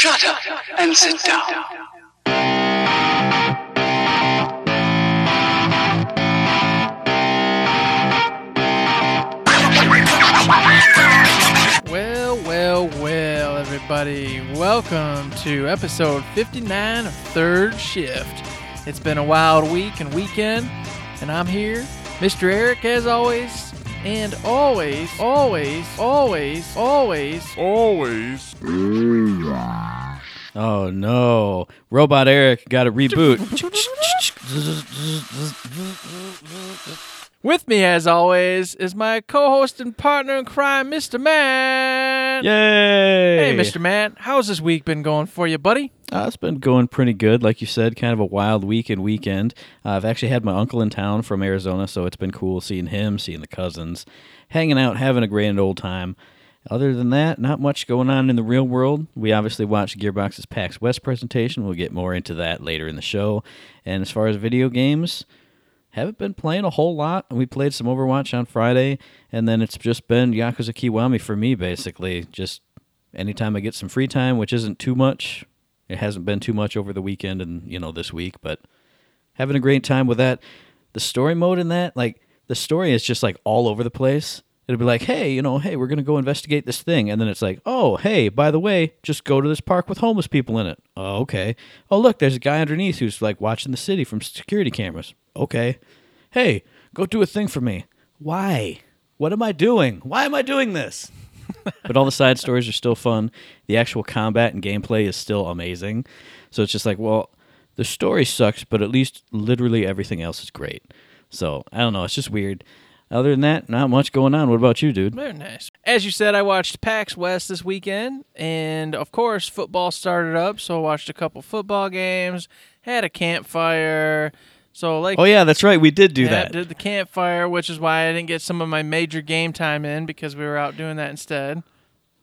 Shut up and sit down. Well, well, well, everybody. Welcome to episode 59 of Third Shift. It's been a wild week and weekend, and I'm here, Mr. Eric, as always, and always, always, always, always, Always. Oh no. Robot Eric got a reboot. with me, as always, is my co host and partner in crime, Mr. Matt. Yay! Hey, Mr. Matt, how's this week been going for you, buddy? Uh, it's been going pretty good. Like you said, kind of a wild week and weekend. Uh, I've actually had my uncle in town from Arizona, so it's been cool seeing him, seeing the cousins, hanging out, having a grand old time. Other than that, not much going on in the real world. We obviously watched Gearbox's PAX West presentation. We'll get more into that later in the show. And as far as video games, haven't been playing a whole lot. We played some Overwatch on Friday, and then it's just been Yakuza Kiwami for me, basically. Just anytime I get some free time, which isn't too much. It hasn't been too much over the weekend and, you know, this week, but having a great time with that. The story mode in that, like, the story is just like all over the place. It'll be like, hey, you know, hey, we're going to go investigate this thing. And then it's like, oh, hey, by the way, just go to this park with homeless people in it. Oh, okay. Oh, look, there's a guy underneath who's like watching the city from security cameras. Okay. Hey, go do a thing for me. Why? What am I doing? Why am I doing this? But all the side stories are still fun. The actual combat and gameplay is still amazing. So it's just like, well, the story sucks, but at least literally everything else is great. So I don't know. It's just weird. Other than that, not much going on. What about you, dude? Very nice. As you said, I watched PAX West this weekend, and of course, football started up, so I watched a couple football games, had a campfire. So, like, Oh yeah, that's right. We did do yeah, that. did the campfire, which is why I didn't get some of my major game time in because we were out doing that instead.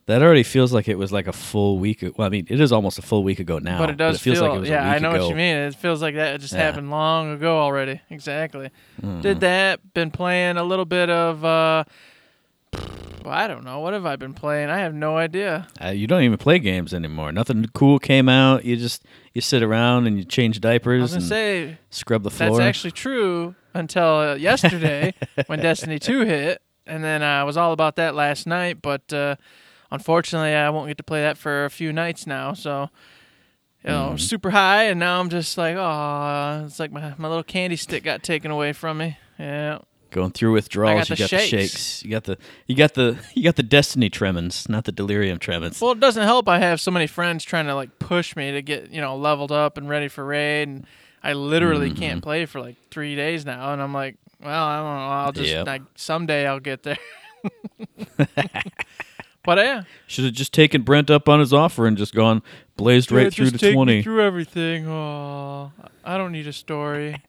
That already feels like it was like a full week. Well, I mean, it is almost a full week ago now. but it does feels feel, like it was a yeah, I know ago. what you mean. It feels like that just Yeah. happened long ago already. Exactly. Mm-hmm. Did that. Been playing a little bit of. uh I don't know. What have I been playing? I have no idea. Uh, you don't even play games anymore. Nothing cool came out. You just you sit around and you change diapers. I was and say scrub the floor. That's actually true until uh, yesterday when Destiny 2 hit. And then uh, I was all about that last night. But uh, unfortunately, I won't get to play that for a few nights now. So, you know, Mm-hmm. super high. And now I'm just like, oh, it's like my, my little candy stick got taken away from me. Yeah. Going through withdrawals, got you the got the shakes. shakes. You got the you got the you got the destiny tremens, not the delirium tremens. Well, it doesn't help. I have so many friends trying to like push me to get, you know, leveled up and ready for raid. And I literally Mm-hmm. can't play for like three days now. And I'm like, well, I don't know. I'll just, Yep. like, someday I'll get there. but yeah. Should have just taken Brent up on his offer and just gone blazed right through to twenty. through everything. Oh, I don't need a story.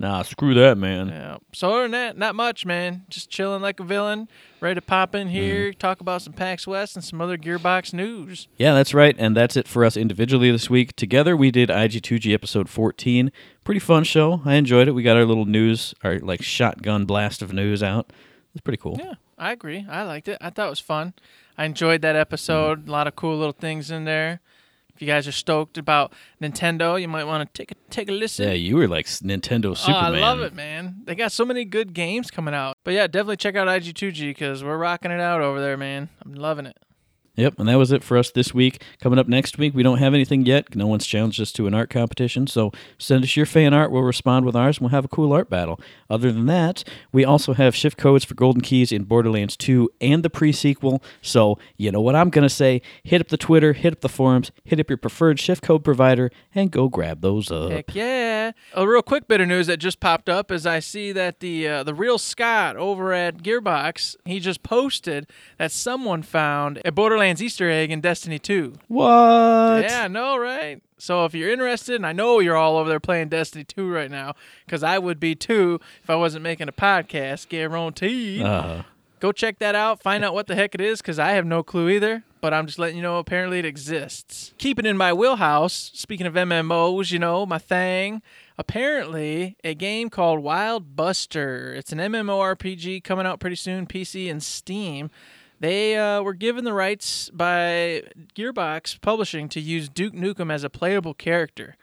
Nah, screw that, man. yeah. So other than that, not much, man. Just chilling like a villain. Ready to pop in here, mm-hmm. talk about some PAX West and some other Gearbox news. Yeah, that's right. And that's it for us individually this week. Together, we did IG2G episode 14. Pretty fun show. I enjoyed it. We got our little news, our like shotgun blast of news out. It's pretty cool. Yeah, I agree. I liked it. I thought it was fun. I enjoyed that episode. Mm-hmm. A lot of cool little things in there. If you guys are stoked about Nintendo, you might want to take a take a listen. Yeah, you were like Nintendo Oh, I love it, man. They got so many good games coming out. But yeah, definitely check out IG2G because we're rocking it out over there, man. I'm loving it. Yep, and that was it for us this week. Coming up next week, we don't have anything yet. No one's challenged us to an art competition, so send us your fan art. We'll respond with ours, and we'll have a cool art battle. Other than that, we also have shift codes for Golden Keys in Borderlands 2 and the pre-sequel. So you know what I'm gonna say: hit up the Twitter, hit up the forums, hit up your preferred shift code provider, and go grab those up. Heck yeah! A real quick bit of news that just popped up is I see that the uh, the real Scott over at Gearbox he just posted that someone found a Borderlands Easter egg in Destiny 2. What? Yeah, I know, right? So if you're interested, and I know you're all over there playing Destiny 2 right now, because I would be too if I wasn't making a podcast, guaranteed. Uh, Go check that out. Find out what the heck it is, because I have no clue either. But I'm just letting you know, apparently it exists. Keeping in my wheelhouse, speaking of MMOs, you know, my thing. Apparently, a game called Wild Buster. It's an MMORPG coming out pretty soon, PC and Steam. They uh, were given the rights by Gearbox Publishing to use Duke Nukem as a playable character.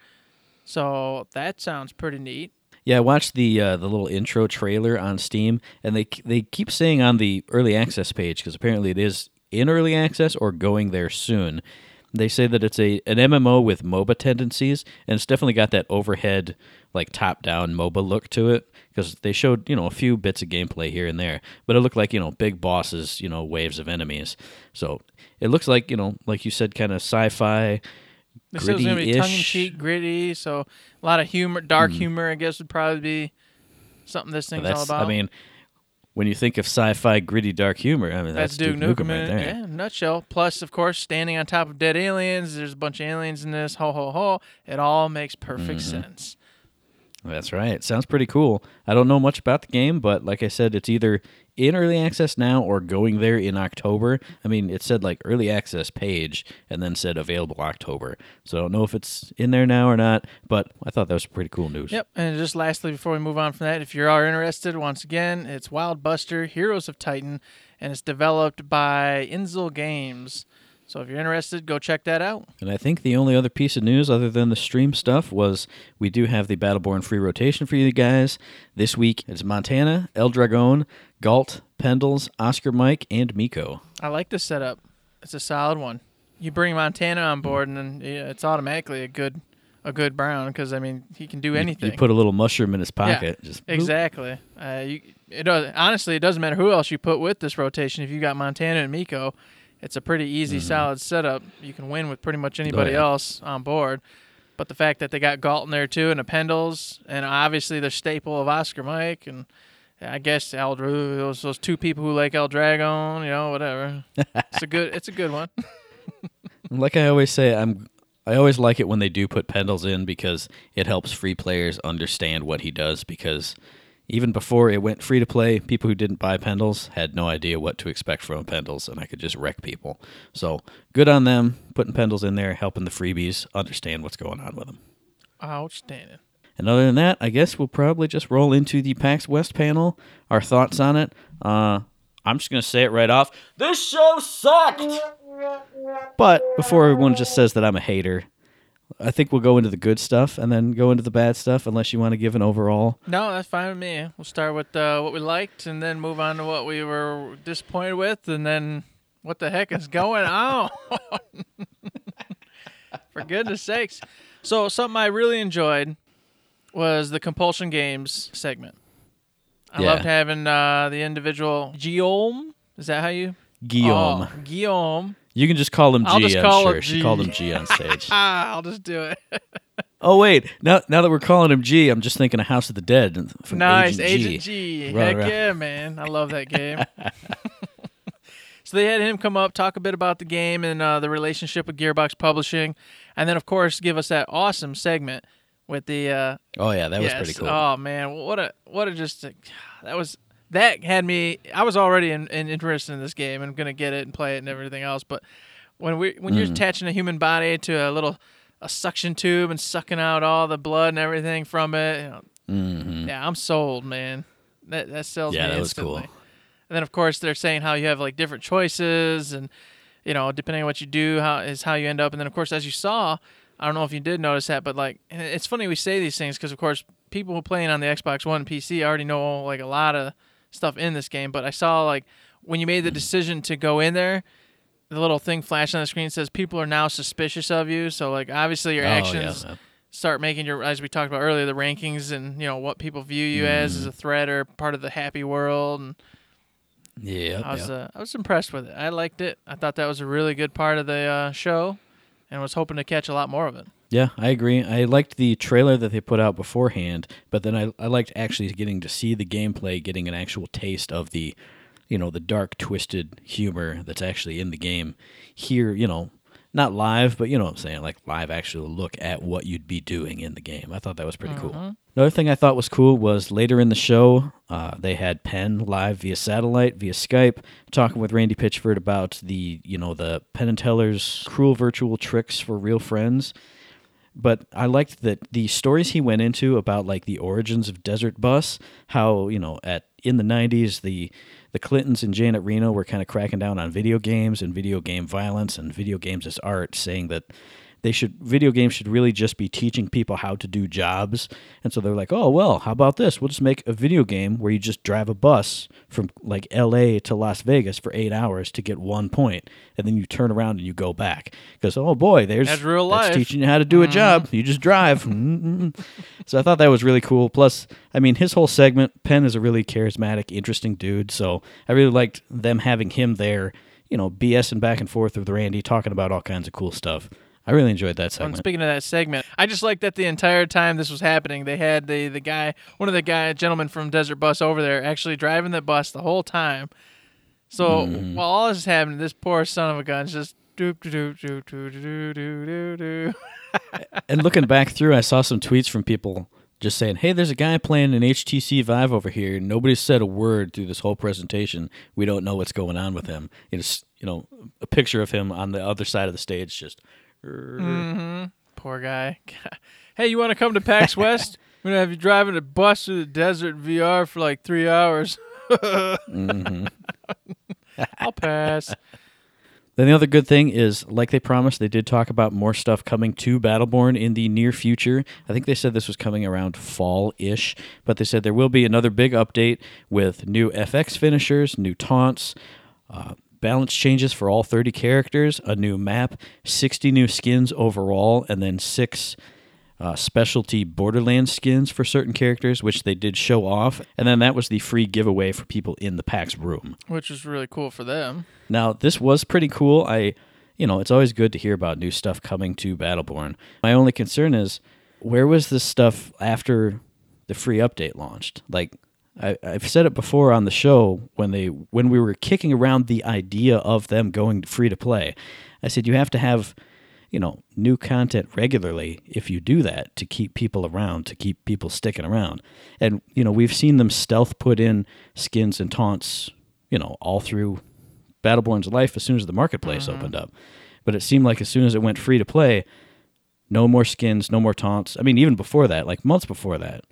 So that sounds pretty neat. Yeah, I watched the uh, the little intro trailer on Steam, and they they keep saying on the early access page because apparently it is in early access or going there soon. They say that it's a an MMO with MOBA tendencies, and it's definitely got that overhead, like top down MOBA look to it. Because they showed you know a few bits of gameplay here and there, but it looked like you know big bosses, you know waves of enemies. So it looks like you know like you said, kind of sci-fi. They said it was going to be tongue in Gritty-ish. cheek, gritty. So a lot of humor, dark mm. humor, I guess, would probably be something this thing's all about. I mean, when you think of sci-fi, gritty, dark humor, I mean That's, that's, Duke, Nukem, Nukem right there. yeah, nutshell. Plus, of course, standing on top of dead aliens. There's a bunch of aliens in this. Ho ho ho! It all makes perfect Mm-hmm. sense. That's right. Sounds pretty cool. I don't know much about the game, but like I said, it's either in early access now or going there in October. I mean, it said like early access page and then said available October. So I don't know if it's in there now or not, but I thought that was pretty cool news. Yep. And just lastly, before we move on from that, if you are interested, once again, it's Wild Buster Heroes of Titan, and it's developed by Inzel Games. So if you're interested, go check that out. And I think the only other piece of news other than the stream stuff was we do have the Battleborn free rotation for you guys. This week it's Montana, El Dragon, Galt, Pendles, Oscar Mike, and Miko. I like this setup. It's a solid one. You bring Montana on board, and then yeah, it's automatically a good, a good Brown because I mean he can do anything. You put a little mushroom in his Yeah, pocket. just boop. Exactly. Uh, you, it does, honestly, it doesn't matter who else you put with this rotation. If you got Montana and Miko, it's a pretty easy, solid setup. You can win with pretty much anybody Mm-hmm. Oh, yeah. else on board. But the fact that they got Galton there too, and a Pendles, and obviously the staple of Oscar Mike, and I guess El those those two people who like El Dragon, you know, whatever. it's a good, it's a good one. Like I always say, I'm I always like it when they do put Pendles in because it helps free players understand what he does because even before it went free to play, people who didn't buy Pendles had no idea what to expect from Pendles and I could just wreck people. So, good on them putting Pendles in there, helping the freebies understand what's going on with them. Outstanding. And other than that, I guess we'll probably just roll into the PAX West panel, our thoughts on it. Uh, I'm just going to say it right off. This show sucked! But before everyone just says that I'm a hater, I think we'll go into the good stuff and then go into the bad stuff unless you want to give an overall. No, that's fine with me. We'll start with uh, what we liked, and then move on to what we were disappointed with, and then what the heck is going on? For goodness sakes! So something I really enjoyed was the compulsion games segment. I Yeah. loved having uh, the individual Guillaume. Is that how you? Guillaume. Oh, Guillaume. You can just call him G, I'll just I'm call him sure. She called him G on stage. Ah, I'll just do it. oh, wait. Now, now that we're calling him G, I'm just thinking of House of the Dead. Nice, Agent, Agent G. Heck yeah, man! I love that game. so they had him come up, talk a bit about the game and uh, the relationship with Gearbox Publishing, and then of course give us that awesome segment with the. Uh, Oh, yeah, that was pretty cool. Oh man, what a what a just a, that was that had me. I was already in, in interested in this game and gonna get it and play it and everything else, but when we when Mm. you're attaching a human body to a little a suction tube and sucking out all the blood and everything from it, you know, hmm yeah, I'm sold, man. That that sells Yeah, me that was cool. And then of course they're saying how you have like different choices and you know, depending on what you do, how is how you end up. And then of course as you saw, I don't know if you did notice that, but like it's funny we say these things because of course people playing on the Xbox One and PC already know like a lot of stuff in this game, but I saw like when you made the decision to go in there, the little thing flash on the screen says people are now suspicious of you. So like obviously your Oh, actions yeah. start making your as we talked about earlier the rankings and you know what people view you as Mm. as a threat or part of the happy world and Yeah, I was yeah. uh, I was impressed with it. I liked it. I thought that was a really good part of the uh, show and was hoping to catch a lot more of it. Yeah, I agree. I liked the trailer that they put out beforehand, but then I, I liked actually getting to see the gameplay, getting an actual taste of the, you know, the dark, twisted humor that's actually in the game. Here, you know, not live, but you know what I'm saying, like live actual look at what you'd be doing in the game. I thought that was pretty cool. Another thing I thought was cool was later in the show, uh, they had Penn live via satellite, via Skype, talking with Randy Pitchford about the, you know, the Penn and Teller's cruel virtual tricks for real friends but I liked that the stories he went into about like the origins of Desert Bus, how you know at in the '90s the the Clintons and Janet Reno were kind of cracking down on video games and video game violence and video games as art, saying that they should video games should really just be teaching people how to do jobs. And so they're like, "Oh, well, how about this? We'll just make a video game where you just drive a bus from like LA to Las Vegas for 8 hours to get 1 point and then you turn around and you go back." Cuz oh boy, there's That's real life. That's teaching you how to do a mm-hmm. job. You just drive. So I thought that was really cool. Plus, I mean, his whole segment, Penn is a really charismatic, interesting dude, so I really liked them having him there, you know, BSing back and forth with Randy talking about all kinds of cool stuff. I really enjoyed that segment. And speaking of that segment, I just like that the entire time this was happening, they had the the guy, one of the guy, gentleman from Desert Bus over there, actually driving the bus the whole time. So mm. while all this is happening, this poor son of a gun's just doop doop doop doo doo doo doo. and looking back through, I saw some tweets from people just saying, "Hey, there's a guy playing an HTC Vive over here. Nobody said a word through this whole presentation. We don't know what's going on with him. It's you know a picture of him on the other side of the stage, just Poor guy. hey, you want to come to PAX West? I'm gonna have you driving a bus through the desert VR for like three hours. Mm-hmm. I'll pass. Then the other good thing is, like they promised, they did talk about more stuff coming to Battleborn in the near future. I think they said this was coming around fall ish, but they said there will be another big update with new FX finishers, new taunts, uh, balance changes for all 30 characters, a new map, 60 new skins overall, and then six uh, specialty Borderlands skins for certain characters, which they did show off. And then that was the free giveaway for people in the PAX room. Which was really cool for them. Now, this was pretty cool. I, you know, it's always good to hear about new stuff coming to Battleborn. My only concern is where was this stuff after the free update launched? Like, I, I've said it before on the show when they when we were kicking around the idea of them going free to play. I said you have to have, you know, new content regularly if you do that to keep people around, to keep people sticking around. And you know, we've seen them stealth put in skins and taunts, you know, all through Battleborn's life as soon as the marketplace mm-hmm. opened up. But it seemed like as soon as it went free to play, no more skins, no more taunts. I mean, even before that, like months before that,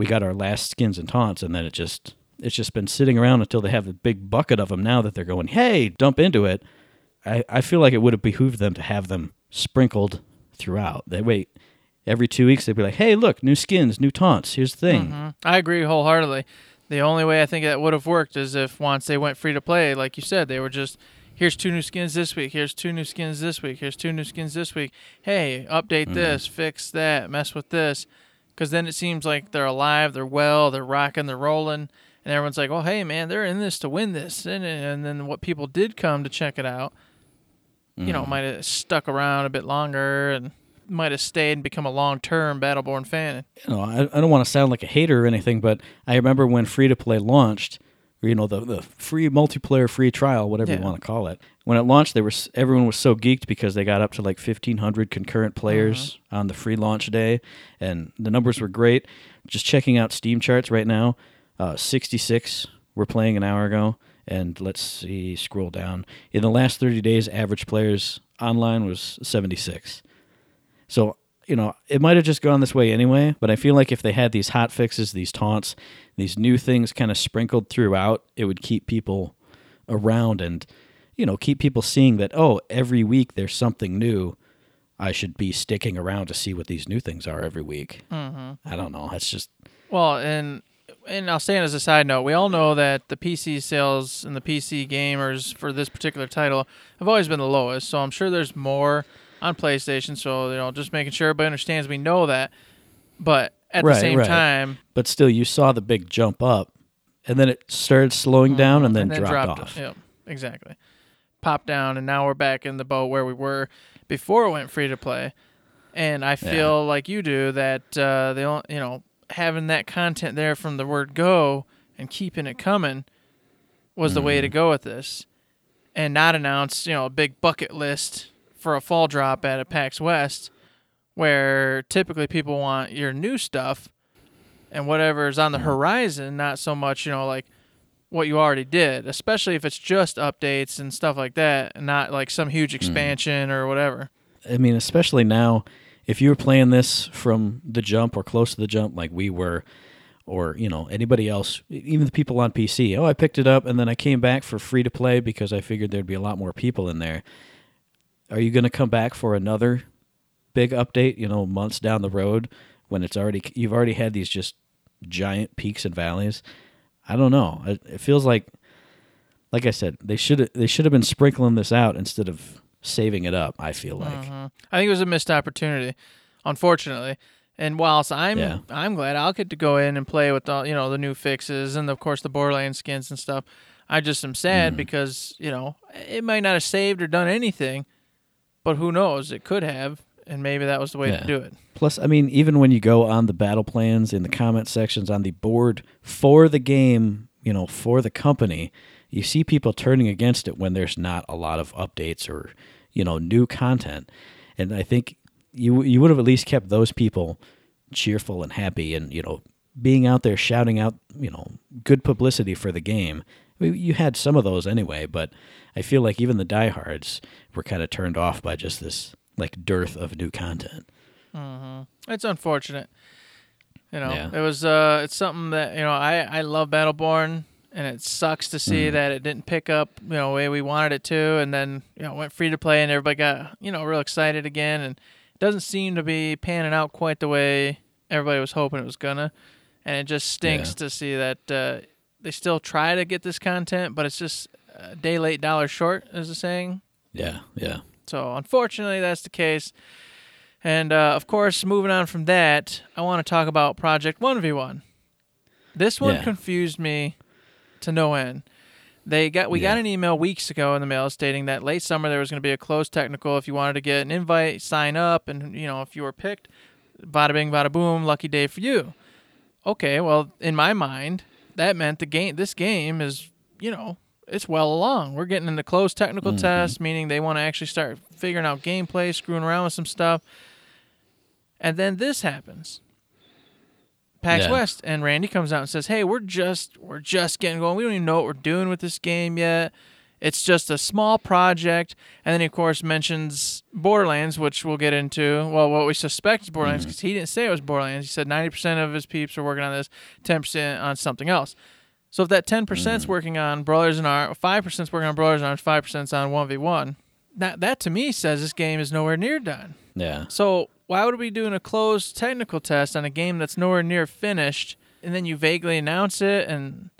we got our last skins and taunts, and then it just it's just been sitting around until they have a big bucket of them. Now that they're going, hey, dump into it. I, I feel like it would have behooved them to have them sprinkled throughout. They wait every two weeks. They'd be like, hey, look, new skins, new taunts. Here's the thing. Mm-hmm. I agree wholeheartedly. The only way I think that would have worked is if once they went free to play, like you said, they were just here's two new skins this week, here's two new skins this week, here's two new skins this week. Hey, update mm-hmm. this, fix that, mess with this, because then it seems like they're alive, they're well, they're rocking, they're rolling, and everyone's like, "Oh, hey, man, they're in this to win this," and and then what people did come to check it out, you know, mm. might have stuck around a bit longer and might have stayed and become a long-term Battleborn fan. you know, I, I don't want to sound like a hater or anything, but I remember when free to play launched, or, you know, the, the free multiplayer free trial, whatever you want to call it. When it launched, they were everyone was so geeked because they got up to like fifteen hundred concurrent players on the free launch day, and the numbers were great. Just checking out Steam charts right now, uh, sixty six were playing an hour ago, and let's see, scroll down. In the last thirty days, average players online was seventy six. So, you know, it might have just gone this way anyway, but I feel like if they had these hot fixes, these taunts, these new things kind of sprinkled throughout, it would keep people around and, you know, keep people seeing that, oh, every week there's something new. I should be sticking around to see what these new things are every week. Mm-hmm. I don't know. It's just, Well, and and I'll say it as a side note, we all know that the PC sales and the PC gamers for this particular title have always been the lowest. So I'm sure there's more on PlayStation. So you know, just making sure everybody understands we know that. But at Right, the same right. time, but still, you saw the big jump up and then it started slowing down and then, Mm-hmm. and then dropped, dropped off. Yep, exactly. Popped down, and now we're back in the boat where we were before it went free to play. And I feel like you do that uh, they don't, you know, having that content there from the word go and keeping it coming was the way to go with this, and not announce, you know, a big bucket list for a fall drop at a PAX West, where typically people want your new stuff and whatever is on the horizon, not so much, you know, like what you already did, especially if it's just updates and stuff like that, and not like some huge mm. expansion or whatever. I mean, especially now, if you were playing this from the jump or close to the jump, like we were, or you know anybody else, even the people on PC. Oh, I picked it up and then I came back for free to play because I figured there'd be a lot more people in there. Are you going to come back for another big update? You know, months down the road when it's already you've already had these just giant peaks and valleys. I don't know. It, it feels like, like I said, they should they should have been sprinkling this out instead of saving it up. I feel like. Mhm. I think it was a missed opportunity, unfortunately. And whilst I'm Yeah. I'm glad I'll get to go in and play with all you know the new fixes and of course the Borderlands skins and stuff. I just am Mm. sad because you know it might not have saved or done anything, but who knows? It could have, and maybe that was the way Yeah. to do it. Plus, I mean, even when you go on the battle plans in the comment sections on the board for the game, you know, for the company, you see people turning against it when there's not a lot of updates or, you know, new content. And I think you you would have at least kept those people cheerful and happy and, you know, being out there shouting out, you know, good publicity for the game. I mean, you had some of those anyway, but I feel like even the diehards were kind of turned off by just this like dearth of new content. It's unfortunate. You know, Yeah. it was uh it's something that, you know, I I love Battleborn and it sucks to see Mm. that it didn't pick up, you know, the way we wanted it to and then, you know, went free to play and everybody got, you know, real excited again and it doesn't seem to be panning out quite the way everybody was hoping it was gonna. And it just stinks Yeah. to see that uh they still try to get this content, but it's just a day late, dollar short, is the saying. Yeah, yeah. So unfortunately, that's the case. And uh, of course, moving on from that, I want to talk about Project One V One. This one Yeah. confused me to no end. They got we got an email weeks ago in the mail stating that late summer there was going to be a closed technical. If you wanted to get an invite, sign up, and you know if you were picked, bada bing, bada boom, lucky day for you. Okay, well in my mind that meant the game. This game is you know it's well along. We're getting into closed technical mm-hmm. tests, meaning they want to actually start figuring out gameplay, screwing around with some stuff. And then this happens. PAX Yeah. West and Randy comes out and says, "Hey, we're just we're just getting going. We don't even know what we're doing with this game yet. It's just a small project." And then he of course mentions Borderlands, which we'll get into. Well, what we suspect is Borderlands mm-hmm. because he didn't say it was Borderlands. He said 90% of his peeps are working on this, 10% on something else. So if that 10% is mm-hmm. working on Brothers in Arms, 5% is working on Brothers in Arms, 5% is on 1v1, that, that to me says this game is nowhere near done. Yeah. So why would we be doing a closed technical test on a game that's nowhere near finished, and then you vaguely announce it, and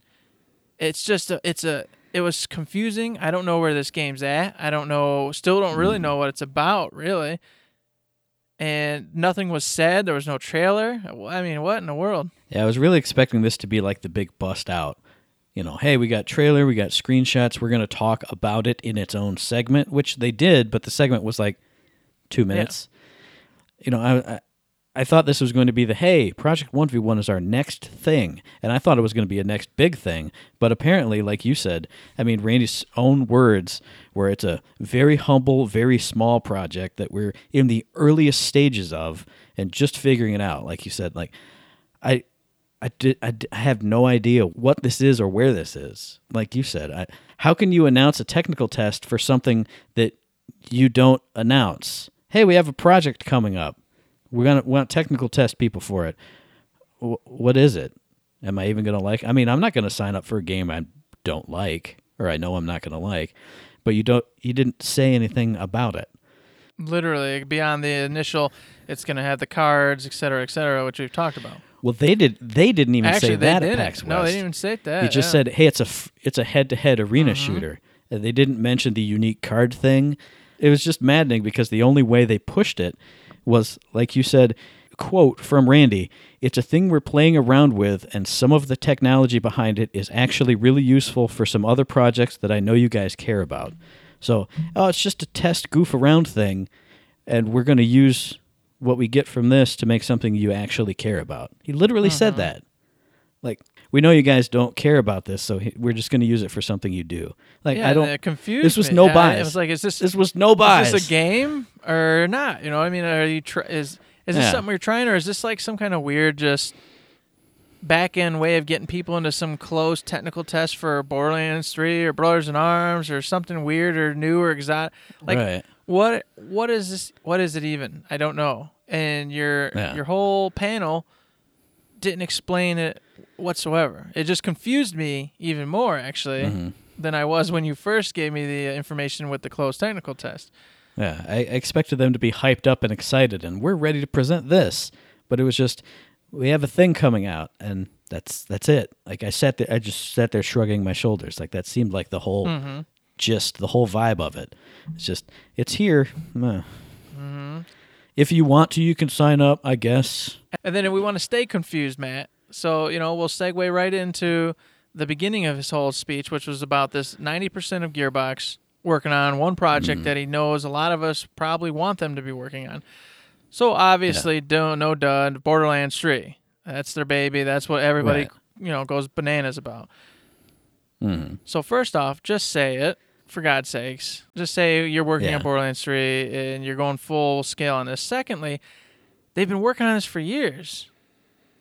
it's just a, it's a it was confusing. I don't know where this game's at. I don't know. Still don't really mm-hmm. know what it's about, really. And nothing was said. There was no trailer. I mean, what in the world? Yeah, I was really expecting this to be like the big bust out. You know, hey, we got trailer, we got screenshots, we're going to talk about it in its own segment, which they did, but the segment was like 2 minutes. You know, I, I I thought this was going to be the hey, Project 1v1 is our next thing. And I thought it was going to be a next big thing, but apparently like you said, I mean Randy's own words where it's a very humble, very small project that we're in the earliest stages of and just figuring it out, like you said, like I I, did, I, have no idea what this is or where this is. Like you said, I, how can you announce a technical test for something that you don't announce? Hey, we have a project coming up. We're gonna we want technical test people for it. W- what is it? Am I even gonna like? I mean, I'm not gonna sign up for a game I don't like or I know I'm not gonna like. But you don't. You didn't say anything about it. Literally beyond the initial, it's going to have the cards, et cetera, et cetera, which we've talked about. Well, they did. They didn't even Actually, say they that didn't. at PAX West. No, they didn't even say that. They just yeah. said, "Hey, it's a f- it's a head to head arena Mm-hmm. shooter." And they didn't mention the unique card thing. It was just maddening because the only way they pushed it was, like you said, quote from Randy: "It's a thing we're playing around with, and some of the technology behind it is actually really useful for some other projects that I know you guys care about." So, oh, it's just a test goof around thing, and we're going to use what we get from this to make something you actually care about. He literally said mm-hmm. that. Like, we know you guys don't care about this, so we're just going to use it for something you do. Like, yeah, I don't. It confused this was no I- bias. It was like, is this This was no bias. Is this a game or not? You know, I mean, are you tr- is is this Yeah. something you're trying, or is this like some kind of weird just back end way of getting people into some closed technical test for Borderlands Three or Brothers in Arms or something weird or new or exotic? Like, right. what what is this? What is it even? I don't know. and your Yeah. your whole panel didn't explain it whatsoever. It just confused me even more actually Mm-hmm. than I was when you first gave me the information with the closed technical test. Yeah, I expected them to be hyped up and excited, and we're ready to present this. But it was just, we have a thing coming out, and that's that's it. Like I sat there, I just sat there shrugging my shoulders. Like that seemed like the whole, Mm-hmm. just the whole vibe of it. It's just, it's here. Mm-hmm. If you want to, you can sign up. I guess. And then if we want to stay confused, Matt. So, you know, we'll segue right into the beginning of his whole speech, which was about this 90% of Gearbox working on one project that he knows a lot of us probably want them to be working on. So, obviously, don't no dud, Borderlands 3. That's their baby. That's what everybody, Right. you know, goes bananas about. Mhm. So, first off, just say it. For God's sakes, just say you're working Yeah. on Borderlands 3 and you're going full scale on this. Secondly, they've been working on this for years.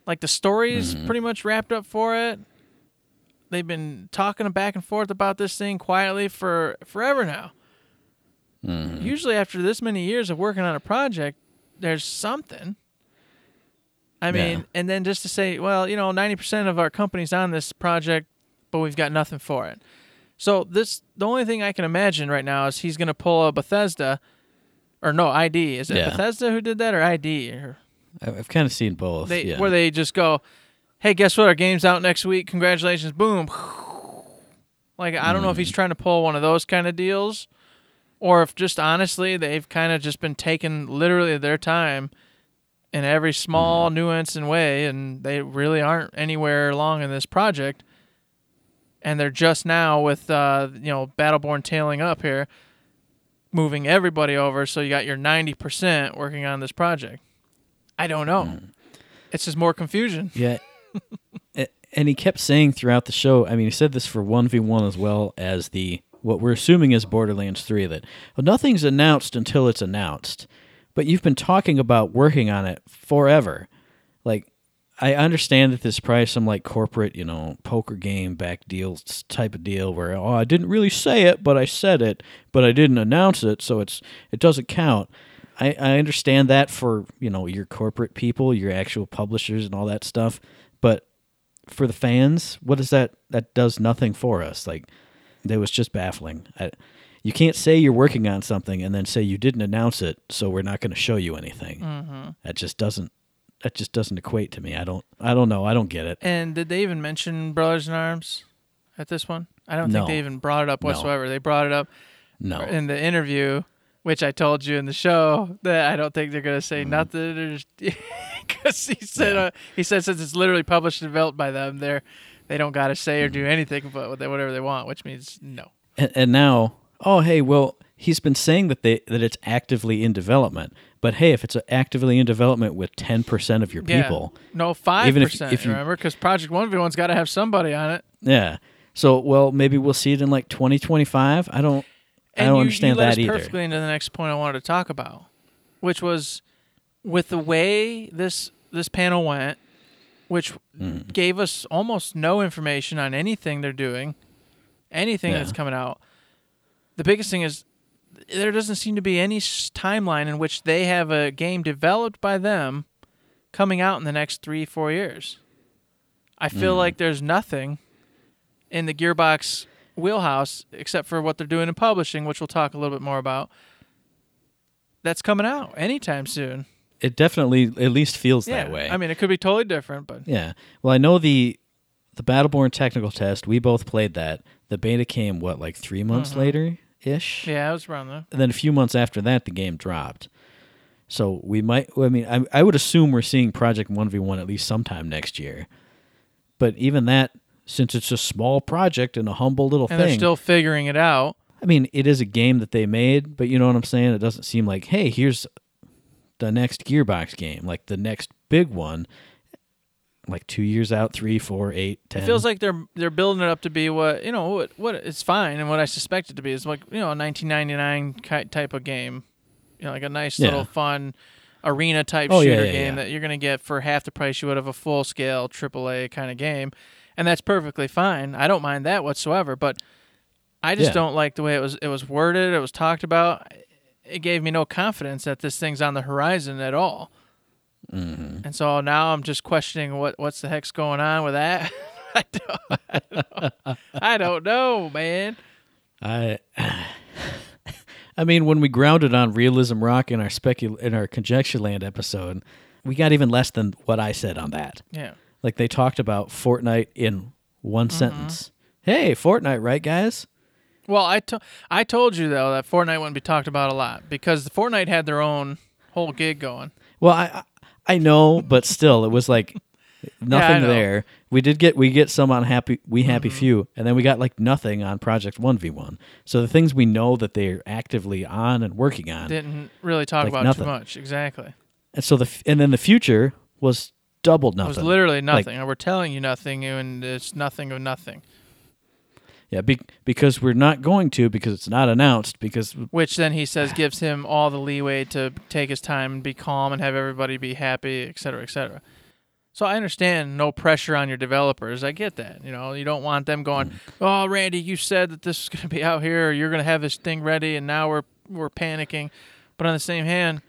Like the story's Mm-hmm. pretty much wrapped up for it. They've been talking back and forth about this thing quietly for forever now. Mm-hmm. Usually, after this many years of working on a project, there's something. I mean, Yeah. and then just to say, well, you know, 90% of our company's on this project, but we've got nothing for it. So this, the only thing I can imagine right now is he's going to pull a Bethesda, or no, ID. Is it Yeah. Bethesda who did that, or ID? Or I've kind of seen both. they, yeah. where they just go, "Hey, guess what? Our game's out next week. Congratulations! Boom." Like I don't know if Hmm. he's trying to pull one of those kind of deals, or if just honestly they've kind of just been taking literally their time in every Hmm. small nuance and way, and they really aren't anywhere along in this project. And they're just now with uh, you know Battleborn tailing up here, moving everybody over. So you got your ninety percent working on this project. I don't know. Hmm. It's just more confusion. Yeah. And he kept saying throughout the show, I mean, he said this for 1v1 as well as the what we're assuming is Borderlands 3 that well, nothing's announced until it's announced. But you've been talking about working on it forever. Like I understand that this is probably some like corporate, you know, poker game back deals type of deal where oh, I didn't really say it, but I said it, but I didn't announce it, so it's it doesn't count. I, I understand that for you know your corporate people, your actual publishers, and all that stuff. But for the fans, what is that? That does nothing for us. Like that was just baffling. I, you can't say you're working on something and then say you didn't announce it, so we're not going to show you anything. Mm-hmm. That just doesn't. That just doesn't equate to me. I don't. I don't know. I don't get it. And did they even mention Brothers in Arms at this one? I don't No. think they even brought it up No. whatsoever. They brought it up No. in the interview, which I told you in the show that I don't think they're gonna say Mm-hmm. nothing, because he said Yeah. uh, he said since it's literally published and developed by them, they're they don't gotta say or Mm-hmm. do anything but whatever they want, which means no. and, and now, oh hey, well, he's been saying that they that it's actively in development. But hey, if it's actively in development with ten percent of your Yeah. people, No, five Even if- percent. if you- Remember, because Project One V One's got to have somebody on it. yeah. So well, maybe we'll see it in like twenty twenty five. I don't. I don't you, understand you that either. perfectly into the next point I wanted to talk about, which was with the way this this panel went, which Mm. gave us almost no information on anything they're doing, anything Yeah. that's coming out. The biggest thing is there doesn't seem to be any timeline in which they have a game developed by them coming out in the next three four years. I feel Mm. like there's nothing in the Gearbox wheelhouse except for what they're doing in publishing, which we'll talk a little bit more about. That's coming out anytime soon. It definitely at least feels Yeah, that way. I mean, it could be totally different, but Yeah. Well, I know the the Battleborn technical test. We both played that. The beta came what like three months later ish. Mm-hmm. yeah, it was around there. And then a few months after that, the game dropped. So we might. I mean, I, I would assume we're seeing Project One V One at least sometime next year. But even that, since it's a small project and a humble little And thing, they're still figuring it out. I mean, it is a game that they made, but you know what I'm saying? It doesn't seem like, hey, here's the next Gearbox game, like the next big one, like two years out, three, four, eight, ten. It feels like they're they're building it up to be what you know what what it's fine and what I suspect it to be is like you know a 1999 type of game, you know like a nice Yeah. little fun arena type Oh, shooter yeah, game yeah. that you're gonna get for half the price you would of a full scale AAA kind of game, and that's perfectly fine. I don't mind that whatsoever, but I just Yeah. don't like the way it was it was worded, it was talked about, it gave me no confidence that this thing's on the horizon at all. Mm-hmm. And so now I'm just questioning what what's the heck's going on with that. I, don't, I, don't, I don't know, man. I I mean, when we grounded on realism rock in our specul in our conjecture land episode, we got even less than what I said on that. Yeah. Like they talked about Fortnite in one mm-hmm. sentence. Hey, Fortnite, right, guys? Well, I to- I told you though that Fortnite wouldn't be talked about a lot because Fortnite had their own whole gig going. Well, I I know, but still, it was like nothing know. there. We did get we get some on happy we happy mm-hmm. few, and then we got like nothing on Project One v One. So the things we know that they're actively on and working on, Didn't really talk Like about nothing. too much. Exactly. and so the and then the future was double It nothing. was literally Like, nothing. and we're telling you nothing, and it's nothing of nothing. yeah, be, because we're not going to because it's not announced because Which then he says gives him all the leeway to take his time and be calm and have everybody be happy, et cetera, et cetera. So I understand no pressure on your developers. I get that. You know, you don't want them going, mm. "Oh, Randy, you said that this is going to be out here. Or you're going to have this thing ready, and now we're we're panicking." But on the same hand,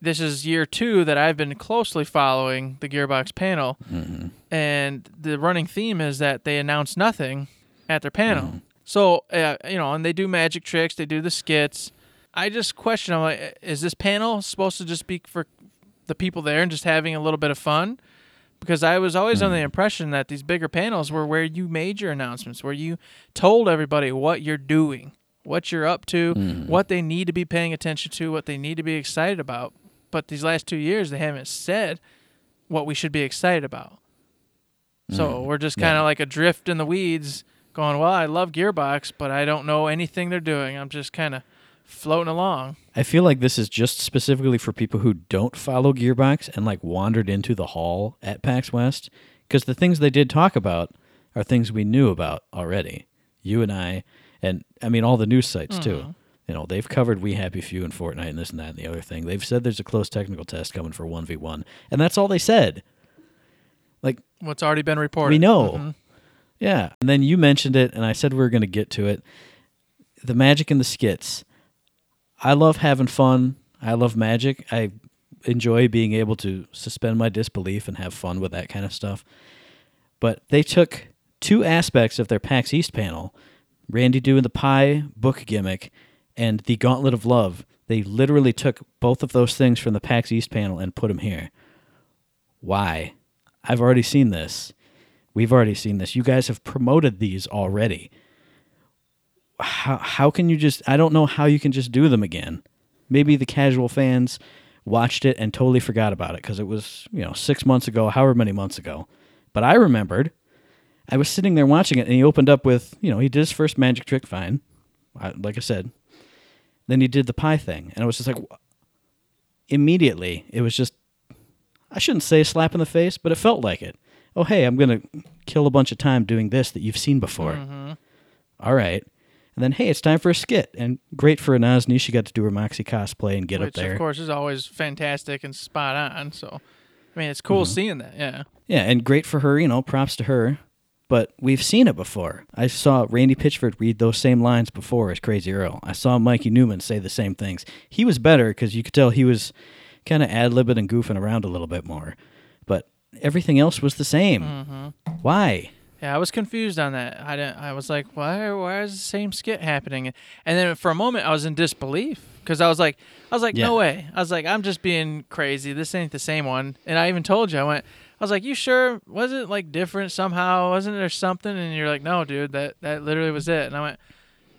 this is year two that I've been closely following the Gearbox panel, mm-hmm. and the running theme is that they announce nothing at their panel. Mm-hmm. So uh, you know, and they do magic tricks, they do the skits. I just question, I'm like, is this panel supposed to just be for the people there and just having a little bit of fun? Because I was always under the mm-hmm. impression that these bigger panels were where you made your announcements, where you told everybody what you're doing, what you're up to, what they need to be paying attention to, what they need to be excited about. But these last two years, they haven't said what we should be excited about. So mm. we're just kind of Yeah. like adrift in the weeds, going, "Well, I love Gearbox, but I don't know anything they're doing. I'm just kind of floating along." I feel like this is just specifically for people who don't follow Gearbox and like wandered into the hall at PAX West because the things they did talk about are things we knew about already. You and I, and I mean all the news sites too. Mm. You know, they've covered We Happy Few and Fortnite and this and that and the other thing. They've said there's a close technical test coming for 1v1, and that's all they said. Like, What's already been reported. we know. Mhm. Yeah. And then you mentioned it, and I said we were going to get to it. The magic and the skits. I love having fun. I love magic. I enjoy being able to suspend my disbelief and have fun with that kind of stuff. But they took two aspects of their PAX East panel Randy doing the pie book gimmick and the Gauntlet of Love. They literally took both of those things from the PAX East panel and put them here. Why? I've already seen this. We've already seen this. You guys have promoted these already. How how can you just I don't know how you can just do them again. Maybe the casual fans watched it and totally forgot about it because it was, you know, 6 months ago, however many months ago. But I remembered I was sitting there watching it and he opened up with, you know, he did his first magic trick fine. I, like I said. Then he did the pie thing and it was just like immediately it was just I shouldn't say slap in the face, but it felt like it. Oh, hey, I'm going to kill a bunch of time doing this that you've seen before. All right. And then, hey, it's time for a skit. And great for Nazni. She got to do her Moxie cosplay and get Which up there. of course is always fantastic and spot on. So, I mean, it's cool Mm-hmm. seeing that. Yeah. Yeah, and great for her, you know, props to her. But we've seen it before. I saw Randy Pitchford read those same lines before as Crazy Earl. I saw Mikey Neumann say the same things. He was better because you could tell he was kind of ad libbing and goofing around a little bit more. But everything else was the same. Mm-hmm. Why? Yeah, I was confused on that. I didn't. I was like, why? Why is the same skit happening? And then for a moment, I was in disbelief because I was like, I was like, no way. I was like, I'm just being crazy. This ain't the same one. And I even told you, I went, I was like, you sure? Was it like different somehow? Wasn't there something? And you're like, no, dude. That that literally was it. And I went,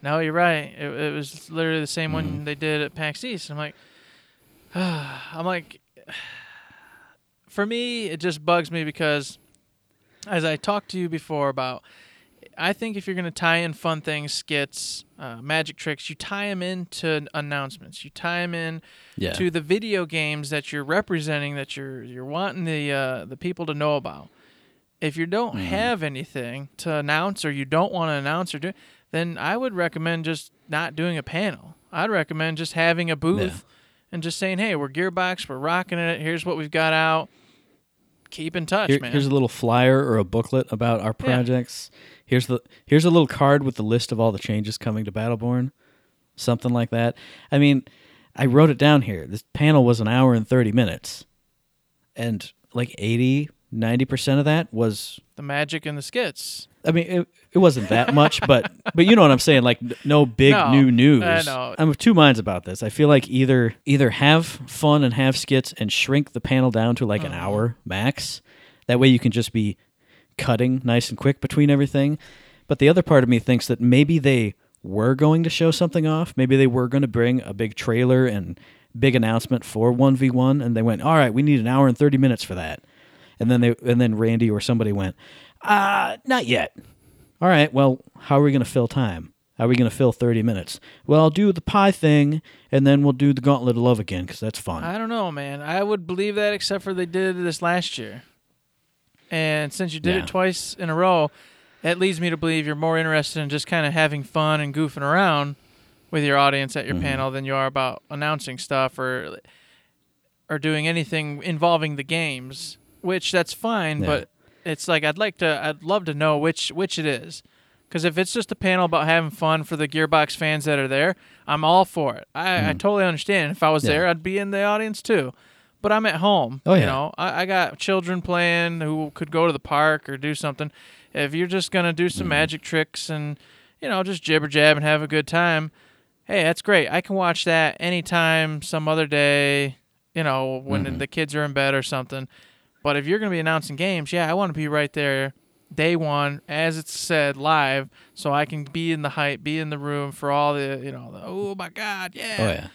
no, you're right. It, it was literally the same one mm-hmm. they did at PAX East. I'm like, I'm like, for me, it just bugs me because as I talked to you before about, I think if you're going to tie in fun things, skits, uh, magic tricks, you tie them into announcements. You tie them in Yeah. to the video games that you're representing, that you're you're wanting the uh, the people to know about. If you don't Mm-hmm. have anything to announce, or you don't want to announce or do, then I would recommend just not doing a panel. I'd recommend just having a booth and just saying, "Hey, we're Gearbox, we're rocking it. Here's what we've got out. Keep in touch, Here- man." here's a little flyer or a booklet about our projects. Here's the here's a little card with the list of all the changes coming to Battleborn. something like that. I mean, I wrote it down here. This panel was an hour and 30 minutes. And like 80, 90% of that was The magic and the skits. I mean, it, it wasn't that much, but but you know what I'm saying. Like, no big No, new news. I know. I'm of two minds about this. I feel like either either have fun and have skits and shrink the panel down to like an Uh-huh. hour max. That way, you can just be cutting nice and quick between everything. But the other part of me thinks that maybe they were going to show something off. Maybe they were going to bring a big trailer and big announcement for 1v1 and they went, "All right, we need an hour and 30 minutes for that." And then they and then Randy or somebody went, "Uh, not yet." All right, well, how are we going to fill time? How are we going to fill 30 minutes? Well, I'll do the pie thing and then we'll do the Gauntlet of Love again cuz that's fun. I don't know, man. I would believe that except for they did this last year. And since you did Yeah. it twice in a row, that leads me to believe you're more interested in just kind of having fun and goofing around with your audience at your Mm-hmm. panel than you are about announcing stuff or or doing anything involving the games, which that's fine, Yeah. but it's like I'd like to I'd love to know which which it is. Cuz if it's just a panel about having fun for the Gearbox fans that are there, I'm all for it. I, I totally understand. If I was Mm-hmm. Yeah. there, I'd be in the audience too. But I'm at home. Oh, You know, I, I got children playing who could go to the park or do something. If you're just gonna do Mm-hmm. some magic tricks and you know just jibber jab and have a good time, hey, that's great. I can watch that anytime, some other day. You know, when Mm-hmm. the kids are in bed or something. But if you're gonna be announcing games, yeah, I want to be right there, day one, as it's said live, so I can be in the hype, be in the room for all the you know, the, oh my god, yeah. Oh yeah.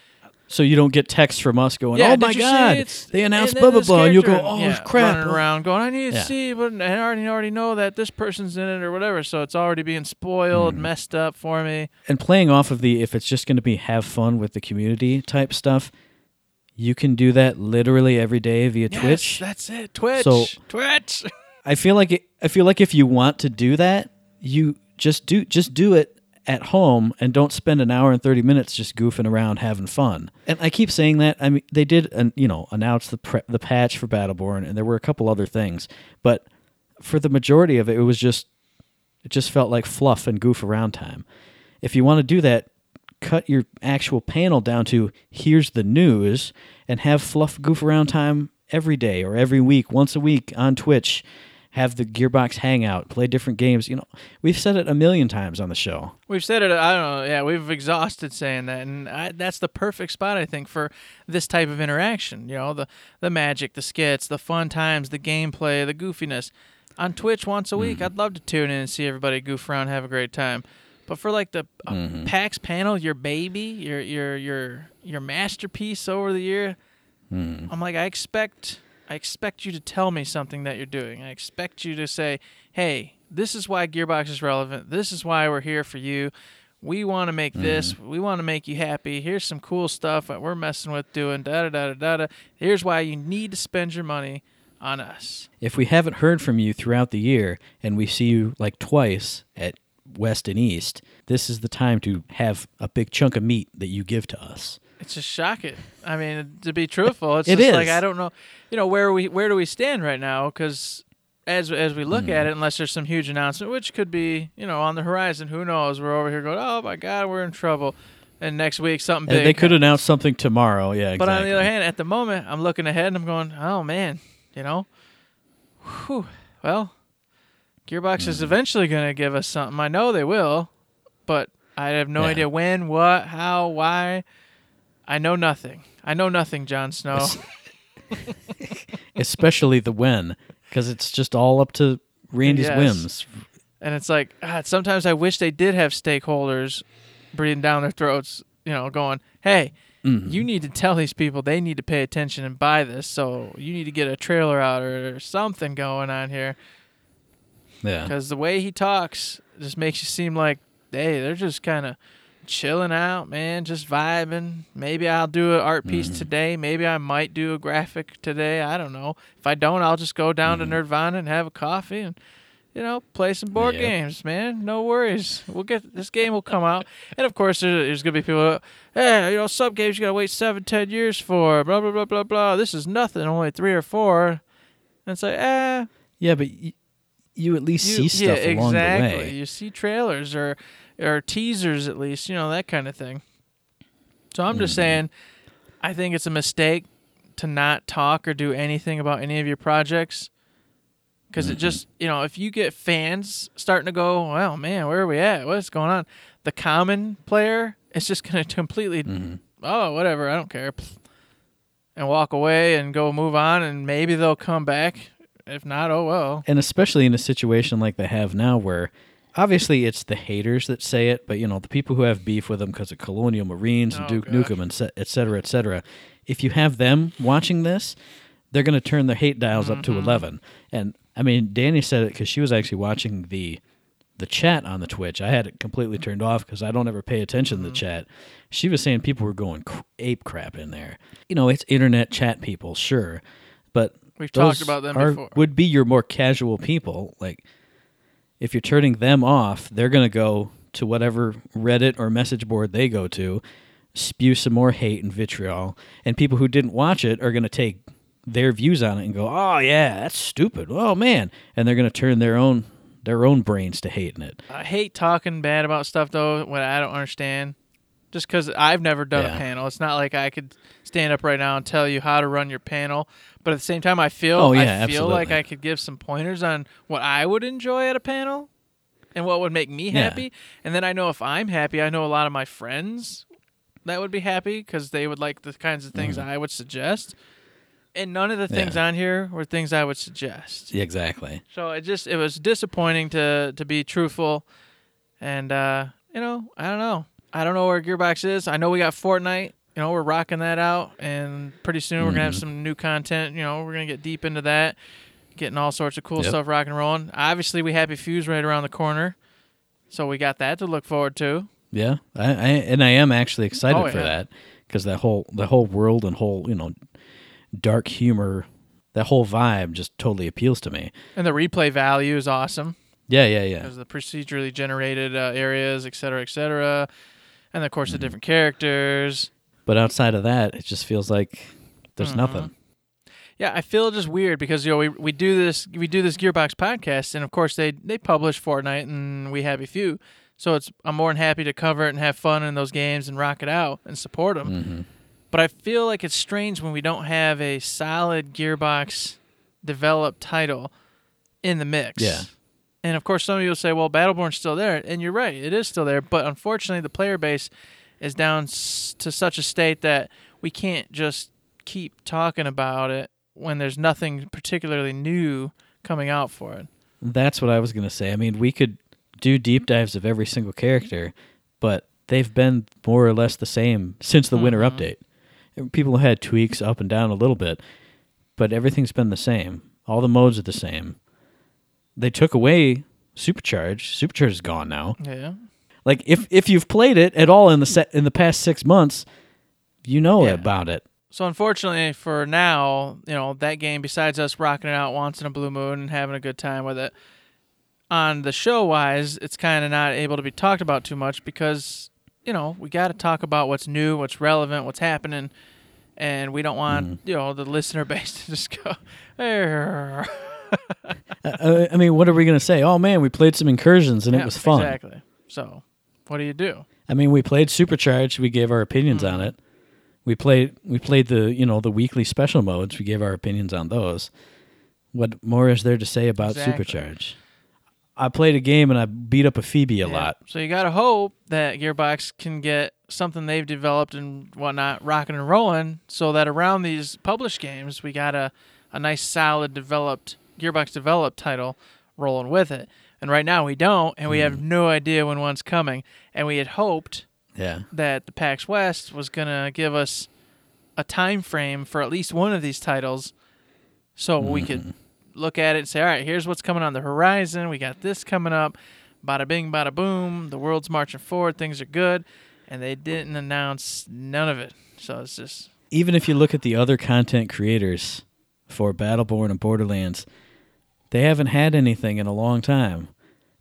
So you don't get texts from us going, Yeah, "Oh my god, they announced blah blah blah," and you'll go, "Oh yeah, crap!" running around going, "I need to Yeah. see," but I already already know that this person's in it or whatever, so it's already being spoiled, Hmm. messed up for me. And playing off of the if it's just going to be have fun with the community type stuff, you can do that literally every day via Yes, Twitch. that's it. Twitch, So- Twitch. I feel like it, I feel like if you want to do that, you just do just do it at home and don't spend an hour and 30 minutes just goofing around having fun. And I keep saying that. I mean, they did an, you know, announce the pre- the patch for Battleborn and there were a couple other things, but for the majority of it it was just it just felt like fluff and goof around time. If you want to do that, cut your actual panel down to here's the news and have fluff goof around time every day or every week, once a week on Twitch. Have the Gearbox hangout, play different games. You know, we've said it a million times on the show. We've said it. I don't know. Yeah, we've exhausted saying that, and I, that's the perfect spot I think for this type of interaction. You know, the the magic, the skits, the fun times, the gameplay, the goofiness. On Twitch once a week, mm-hmm. I'd love to tune in and see everybody goof around, have a great time. But for like the uh, mm-hmm. PAX panel, your baby, your your your your masterpiece over the year, mm-hmm. I'm like, I expect I expect you to tell me something that you're doing. I expect you to say, "Hey, this is why Gearbox is relevant. This is why we're here for you. We want to make mm-hmm. this. We want to make you happy. Here's some cool stuff that we're messing with doing. Da da da da da. da. Here's why you need to spend your money on us." If we haven't heard from you throughout the year and we see you like twice at West and East, this is the time to have a big chunk of meat that you give to us. It's just shocking. I mean, to be truthful, it's It just is. like I don't know, you know, where we where do we stand right now? Because as as we look Hmm. at it, unless there's some huge announcement, which could be you know on the horizon, who knows? We're over here going, oh my god, we're in trouble, and next week something And big. they could announce something tomorrow. Yeah, exactly. But on the other hand, at the moment, I'm looking ahead and I'm going, oh man, you know, whew, well, Gearbox Hmm. is eventually going to give us something. I know they will, but I have no Yeah. idea when, what, how, why. I know nothing. I know nothing, Jon Snow. Especially the when, because it's just all up to Randy's Yes. whims. And it's like, God, sometimes I wish they did have stakeholders breathing down their throats, you know, going, hey, Mm-hmm. you need to tell these people they need to pay attention and buy this. So you need to get a trailer out or something going on here. Yeah, Because the way he talks just makes you seem like, hey, they're just kind of chilling out, man, just vibing. Maybe I'll do an art piece Mm-hmm. today. Maybe I might do a graphic today. I don't know. If I don't, I'll just go down Mm-hmm. to Nerdvana and have a coffee and, you know, play some board Yep. games, man. No worries. We'll get this game will come out. And of course, there- there's gonna be people. Hey, you know, some games you gotta wait seven, ten years for. Blah blah blah blah blah. This is nothing. Only three or four. And it's like, eh, yeah, but y- you at least you, see stuff yeah, along exactly. the way. You see trailers or or teasers at least, you know that kind of thing. So I'm just mm-hmm. saying, I think it's a mistake to not talk or do anything about any of your projects. Because it mm-hmm. just, you know, if you get fans starting to go, well, man, where are we at? What's going on? The common player is just going to completely, mm-hmm. oh, whatever, I don't care, and walk away and go move on, and maybe they'll come back. If not, oh well. and especially in a situation like they have now where obviously it's the haters that say it but you know the people who have beef with them because of colonial marines and Oh, duke gosh. nukem and se- et cetera et cetera if you have them watching this they're going to turn their hate dials up Mm-hmm. to 11 and i mean danny said it because she was actually watching the the chat on the twitch i had it completely turned off because i don't ever pay attention Mm-hmm. to the chat she was saying people were going cr- ape crap in there you know it's internet chat people sure but We've those talked about them before. Would be your more casual people. Like, if you're turning them off, they're going to go to whatever Reddit or message board they go to, spew some more hate and vitriol, and people who didn't watch it are going to take their views on it and go, "Oh yeah, that's stupid. Oh man," and they're going to turn their own their own brains to hating it. I hate talking bad about stuff though when I don't understand. Just because I've never done Yeah. a panel, it's not like I could stand up right now and tell you how to run your panel. But at the same time, I feel Oh, yeah, I feel like. I could give some pointers on what I would enjoy at a panel and what would make me Yeah. happy. And then I know if I'm happy, I know a lot of my friends that would be happy because they would like the kinds of things I would suggest. And none of the things Mm-hmm. Yeah. on here were things I would suggest. Exactly. So it just it was disappointing to to be truthful, and uh, you know I don't know I don't know where Gearbox is. I know we got Fortnite. You know we're rocking that out, and pretty soon we're gonna have Mm-hmm. some new content. You know we're gonna get deep into that, getting all sorts of cool Yep. stuff rocking and rolling. Obviously we Happy Few's right around the corner, so we got that to look forward to. Yeah, I, I and I am actually excited Oh, for yeah. that because that whole the whole world and whole you know dark humor, that whole vibe just totally appeals to me. And the replay value is awesome. Yeah, yeah, yeah. because the procedurally generated uh, areas, et cetera, et cetera, and of Mm-hmm. course the different characters. But outside of that, it just feels like there's Mm-hmm. nothing. Yeah, I feel just weird because you know we, we do this we do this Gearbox podcast, and of course they they publish Fortnite and we have a few, so it's I'm more than happy to cover it and have fun in those games and rock it out and support them. Mm-hmm. But I feel like it's strange when we don't have a solid Gearbox developed title in the mix. Yeah. And of course, some of you will say, "Well, Battleborn's still there," and you're right, it is still there. But unfortunately, the player base is down s- to such a state that we can't just keep talking about it when there's nothing particularly new coming out for it. That's what I was gonna say. I mean, we could do deep dives of every single character, but they've been more or less the same since the winter Mm-hmm. update. People had tweaks up and down a little bit, but everything's been the same. All the modes are the same. They took away Supercharge. Supercharge is gone now. Yeah. Like if if you've played it at all in the set in the past six months, you know Yeah. about it. So unfortunately for now, you know, that game besides us rocking it out once in a blue moon and having a good time with it, on the show wise, it's kind of not able to be talked about too much because, you know, we got to talk about what's new, what's relevant, what's happening, and we don't want, mm-hmm. you know, the listener base to just go, "Err." I mean, what are we gonna say? Oh man, we played some incursions and Yeah, it was fun. Exactly. So, what do you do? I mean, we played Supercharged. We gave our opinions on Mm-hmm. it. We played we played the you know the weekly special modes. We gave our opinions on those. What more is there to say about Exactly. Supercharge? I played a game and I beat up a Phoebe a Yeah. lot. So you got to hope that Gearbox can get something they've developed and whatnot rocking and rolling so that around these published games, we got a, a nice, solid, developed, Gearbox developed title rolling with it. And right now we don't, and we have hmm. no idea when one's coming. And we had hoped Yeah, that the PAX West was going to give us a time frame for at least one of these titles so we could mm-hmm. look at it and say, all right, here's what's coming on the horizon. We got this coming up. Bada bing, bada boom. The world's marching forward. Things are good. And they didn't announce none of it. So it's just, even if you look at the other content creators for Battleborn and Borderlands, they haven't had anything in a long time.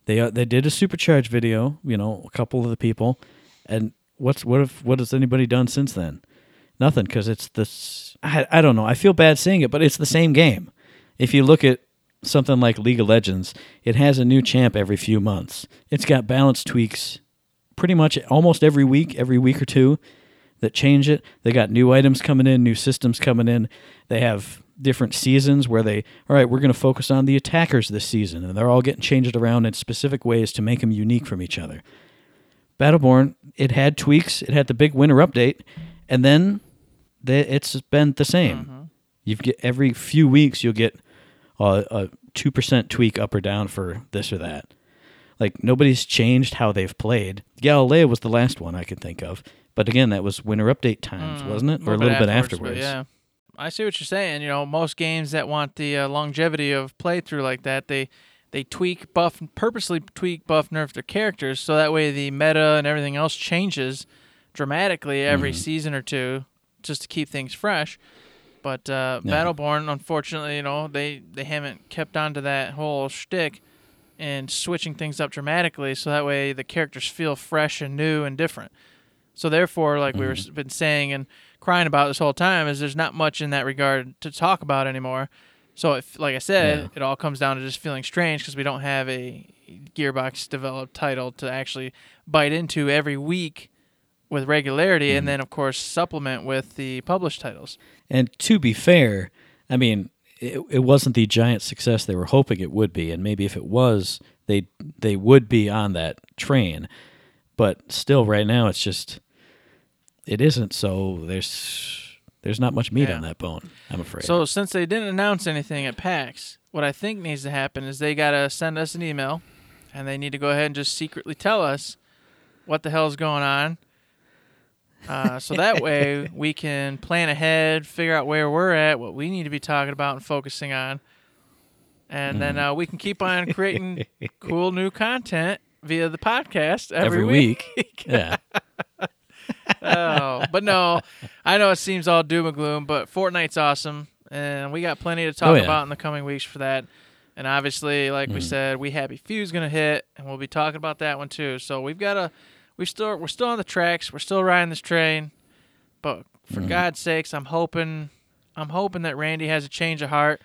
They uh, they did a supercharge video, you know, a couple of the people, and what's what if what has anybody done since then? Nothing, because it's this. I I don't know. I feel bad saying it, but it's the same game. If you look at something like League of Legends, it has a new champ every few months. It's got balance tweaks pretty much almost every week, every week or two that change it. They got new items coming in, new systems coming in. They have different seasons where they, all right, we're going to focus on the attackers this season, and they're all getting changed around in specific ways to make them unique from each other. Battleborn, it had tweaks. It had the big winter update, and then the, it's been the same. Mm-hmm. You've get every few weeks you'll get a, a two percent tweak up or down for this or that. Like nobody's changed how they've played. Galilea was the last one I could think of, but again, that was winter update times, mm, wasn't it, or a little bit afterwards? yeah. I see what you're saying. You know, most games that want the uh, longevity of playthrough like that, they they tweak, buff, purposely tweak, buff, nerf their characters so that way the meta and everything else changes dramatically every Mm-hmm. season or two, just to keep things fresh. But uh, Yeah. Battleborn, unfortunately, you know, they they haven't kept on to that whole shtick and switching things up dramatically, so that way the characters feel fresh and new and different. So therefore, like we were Mm-hmm. been saying and crying about this whole time, is there's not much in that regard to talk about anymore. So, if, like I said, Yeah. it all comes down to just feeling strange because we don't have a Gearbox developed title to actually bite into every week with regularity, Mm-hmm. and then of course supplement with the published titles. And to be fair, I mean, it, it wasn't the giant success they were hoping it would be, and maybe if it was, they they would be on that train. But still, right now, it's just it isn't. So there's there's not much meat Yeah. on that bone. I'm afraid. So since they didn't announce anything at PAX, what I think needs to happen is they gotta send us an email, and they need to go ahead and just secretly tell us what the hell's going on. Uh, so that way we can plan ahead, figure out where we're at, what we need to be talking about and focusing on, and then uh, we can keep on creating cool new content via the podcast every, every week, yeah. oh, but no, I know it seems all doom and gloom, but Fortnite's awesome, and we got plenty to talk Oh, yeah. about in the coming weeks for that. And obviously, like we mm. said, we happy few's gonna hit, and we'll be talking about that one too. So we've got a, we still we're still on the tracks, we're still riding this train, but for mm. God's sakes, I'm hoping, I'm hoping that Randy has a change of heart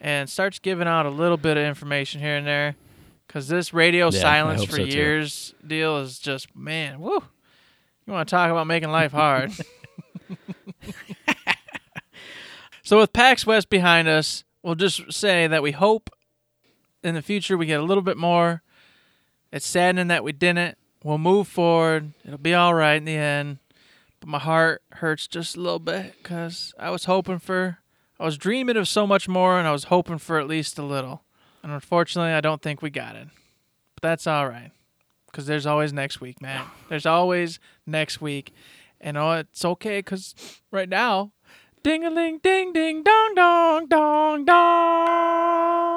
and starts giving out a little bit of information here and there, because this radio Yeah, silence for so, too. years deal is just man, woo. You want to talk about making life hard. so with PAX West behind us, we'll just say that we hope in the future we get a little bit more. It's saddening that we didn't. We'll move forward. It'll be all right in the end. But my heart hurts just a little bit because I was hoping for, I was dreaming of so much more, and I was hoping for at least a little. And unfortunately, I don't think we got it. But that's all right because there's always next week, man. There's always next week, and oh, it's okay because right now, ding a ling, ding ding, dong dong dong dong.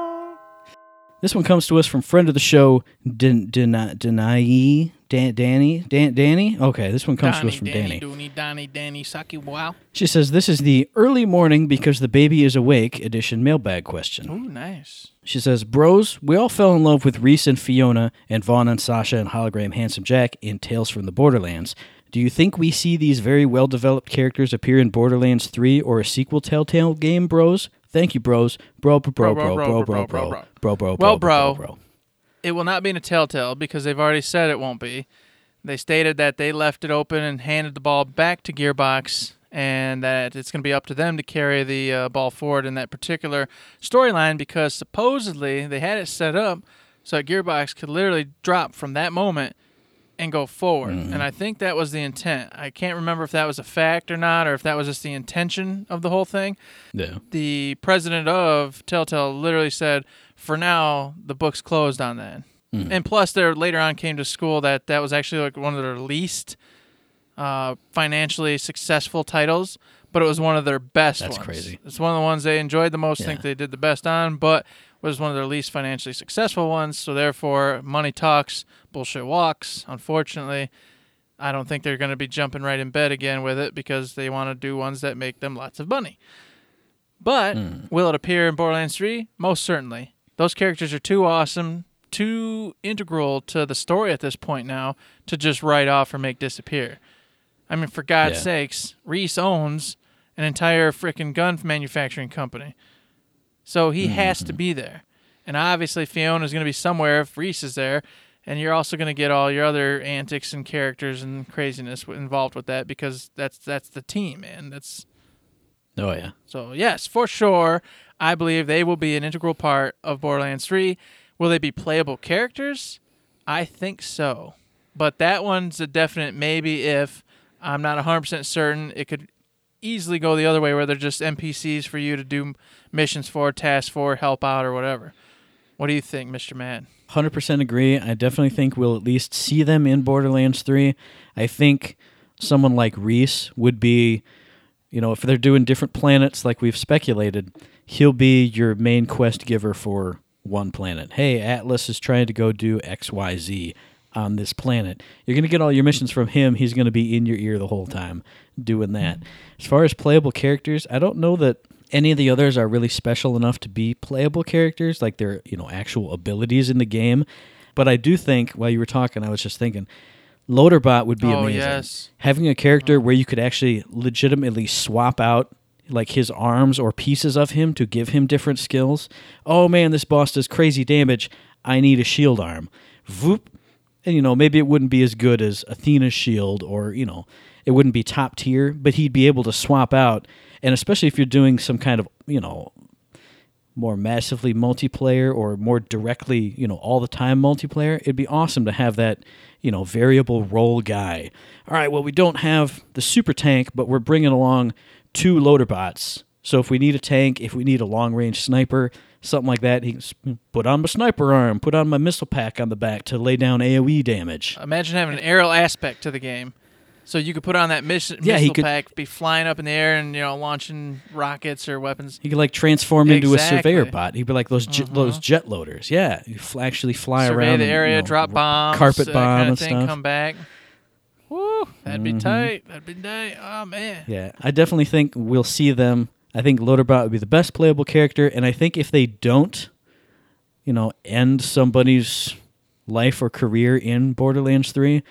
This one comes to us from friend of the show, Den Den Denai Dan Danny Dan Danny. Okay, this one comes to us from Danny. Dooney, Donnie, Danny, Saki, wow. She says this is the early morning because the baby is awake edition mailbag question. Ooh, nice. She says, Bros, we all fell in love with Rhys and Fiona and Vaughn and Sasha and Hologram Handsome Jack in Tales from the Borderlands. Do you think we see these very well developed characters appear in Borderlands 3 or a sequel Telltale game, bros? Thank you, bros. Bro, bro, bro, bro, bro, bro, bro, bro, bro, bro, Well, bro, bro. It will not be in a telltale because they've already said it won't be. They stated that they left it open and handed the ball back to Gearbox, and that it's going to be up to them to carry the uh, ball forward in that particular storyline because supposedly they had it set up so that Gearbox could literally drop from that moment and go forward. And I think that was the intent. I can't remember if that was a fact or not, or if that was just the intention of the whole thing Yeah. the president of Telltale literally said, "For now, the book's closed on that." And plus, there later on came to school that that was actually like one of their least uh, financially successful titles, but it was one of their best. That's ones. crazy. It's one of the ones they enjoyed the most. Think they did the best on, but was one of their least financially successful ones. So therefore, money talks, bullshit walks. Unfortunately. I don't think they're going to be jumping right in bed again with it because they want to do ones that make them lots of money. But hmm. will it appear in Borderlands 3? Most certainly. Those characters are too awesome, too integral to the story at this point now to just write off or make disappear. I mean, for God's Yeah. sakes, Rhys owns an entire freaking gun manufacturing company. So he has to mm-hmm. be there. And obviously, Fiona's going to be somewhere if Rhys is there. and you're also going to get all your other antics and characters and craziness involved with that because that's that's the team, man. That's Oh yeah. so yes, for sure. I believe they will be an integral part of Borderlands 3. Will they be playable characters? I think so. But that one's a definite maybe if I'm not 100% certain. It could easily go the other way where they're just NPCs for you to do missions for, tasks for, help out, or whatever. What do you think, Mr. Matt? 100% agree. I definitely think we'll at least see them in Borderlands 3. I think someone like Rhys would be, you know, if they're doing different planets like we've speculated, he'll be your main quest giver for one planet. Hey, Atlas is trying to go do XYZ on this planet. You're going to get all your missions from him. He's going to be in your ear the whole time doing that. As far as playable characters, I don't know that any of the others are really special enough to be playable characters, like their you know actual abilities in the game. But I do think while you were talking, I was just thinking, Loaderbot would be Oh, amazing. yes. Having a character uh-huh. where you could actually legitimately swap out like his arms or pieces of him to give him different skills. Oh man, this boss does crazy damage. I need a shield arm. Voop. And you know, maybe it wouldn't be as good as Athena's shield or, you know, it wouldn't be top tier, but he'd be able to swap out. And especially if you're doing some kind of, you know, more massively multiplayer or more directly, you know, all the time multiplayer, it'd be awesome to have that, you know, variable role guy. All right, well, we don't have the super tank, but we're bringing along two loader bots. So if we need a tank, if we need a long range sniper, something like that, he can put on my sniper arm, put on my missile pack on the back to lay down AoE damage. Imagine having an aerial aspect to the game. So you could put on that miss- Yeah, he missile could- pack, be flying up in the air and, you know, launching rockets or weapons. He could like transform into a surveyor bot. He'd be like those jet, those jet loaders. Yeah, you fl- actually fly survey around the and, area, you know, drop bombs, carpet bomb kind of and thing, stuff. Mm-hmm. come back. Woo, that'd be tight. That'd be tight. Oh man. Yeah, I definitely think we'll see them. I think Loaderbot would be the best playable character, and I think if they don't, you know, end somebody's life or career in Borderlands 3,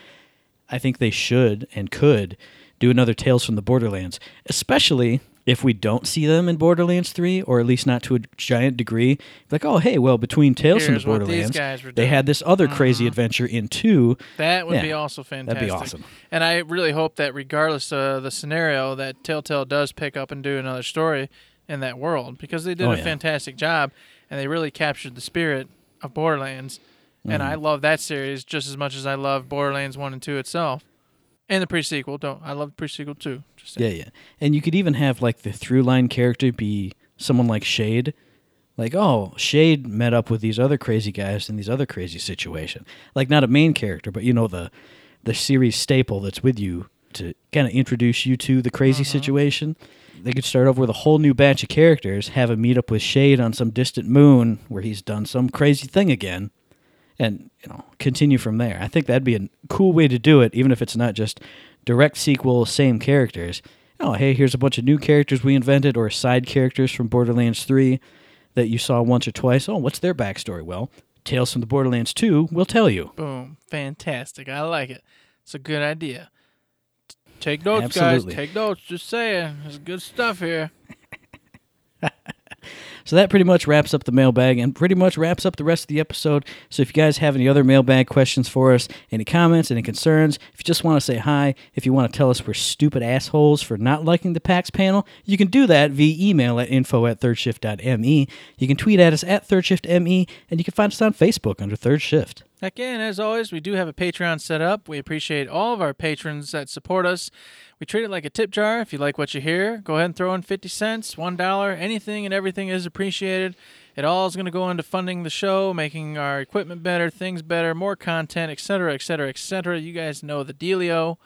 I think they should and could do another Tales from the Borderlands, especially if we don't see them in Borderlands 3, or at least not to a giant degree. Like, oh, hey, well, between Tales Here's from the Borderlands, they had this other crazy adventure in 2. That would Yeah, be also fantastic. That'd be awesome. And I really hope that regardless of the scenario, that Telltale does pick up and do another story in that world because they did Oh, a yeah. fantastic job and they really captured the spirit of Borderlands. And Mm. I love that series just as much as I love Borderlands 1 and 2 itself. And the pre-sequel. Don't I love the pre-sequel too. Just. Yeah, yeah. And you could even have like the through line character be someone like Shade. Like, oh, Shade met up with these other crazy guys in these other crazy situation. Like not a main character, but you know the the series staple that's with you to kind of introduce you to the crazy mm-hmm. situation. They could start over with a whole new batch of characters, have a meet up with Shade on some distant moon where he's done some crazy thing again and you know continue from there. I think that'd be a cool way to do it, even if it's not just direct sequel, same characters. Oh, hey, here's a bunch of new characters we invented, or side characters from Borderlands Three that you saw once or twice. Oh, what's their backstory? Well, Tales from the Borderlands Two will tell you. Boom. Fantastic. I like it. It's a good idea. Take notes, Absolutely. guys. Take notes. Just saying. There's good stuff here. So that pretty much wraps up the mailbag and pretty much wraps up the rest of the episode. So if you guys have any other mailbag questions for us, any comments, any concerns, if you just want to say hi, if you want to tell us we're stupid assholes for not liking the PAX panel, you can do that via email at info at thirdshift.me. You can tweet at us at thirdshiftme, and you can find us on Facebook under Third Shift. Again, as always, we do have a Patreon set up. We appreciate all of our patrons that support us. We treat it like a tip jar. If you like what you hear, go ahead and throw in 50 cents, $1. Anything and everything is appreciated. It all is going to go into funding the show, making our equipment better, things better, more content, etc., etc., etc. You guys know the dealio.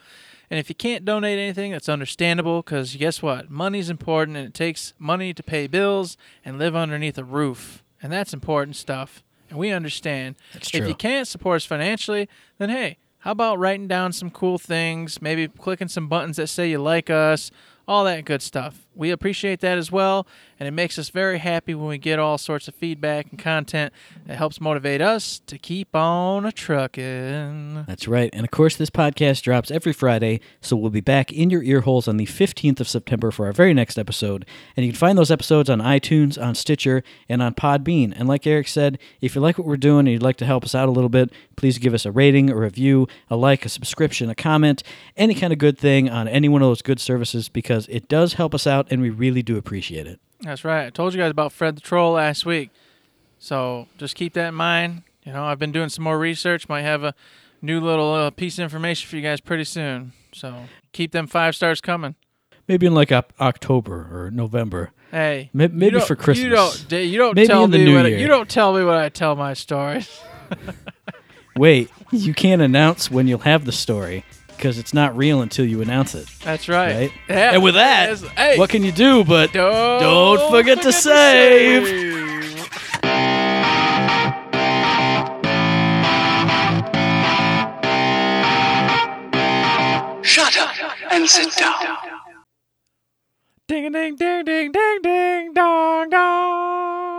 And if you can't donate anything, that's understandable because guess what? Money's important and it takes money to pay bills and live underneath a roof. And that's important stuff. And we understand. That's If you can't support us financially, then hey, how about writing down some cool things, maybe clicking some buttons that say you like us, all that good stuff. We appreciate that as well. And it makes us very happy when we get all sorts of feedback and content that helps motivate us to keep on trucking. That's right. And of course, this podcast drops every Friday, so we'll be back in your ear holes on the 15th of September for our very next episode. And you can find those episodes on iTunes, on Stitcher, and on Podbean. And like Eric said, if you like what we're doing and you'd like to help us out a little bit, please give us a rating, a review, a like, a subscription, a comment, any kind of good thing on any one of those good services because it does help us out and we really do appreciate it. That's right. I told you guys about Fred the Troll last week. So just keep that in mind. You know, I've been doing some more research. Might have a new little uh, piece of information for you guys pretty soon. So keep them five stars coming. Maybe in like op- October or November. Hey, May- maybe don't- for Christmas. You don't. You don't Maybe tell me what I- you don't tell me what I tell my stories. Wait, you can't announce when you'll have the story because it's not real until you announce it. That's right. Right? Yeah, and with that, that's- hey, what can you do but don't, don't forget to save. Shut up and sit down. Ding ding ding ding ding ding dong dong.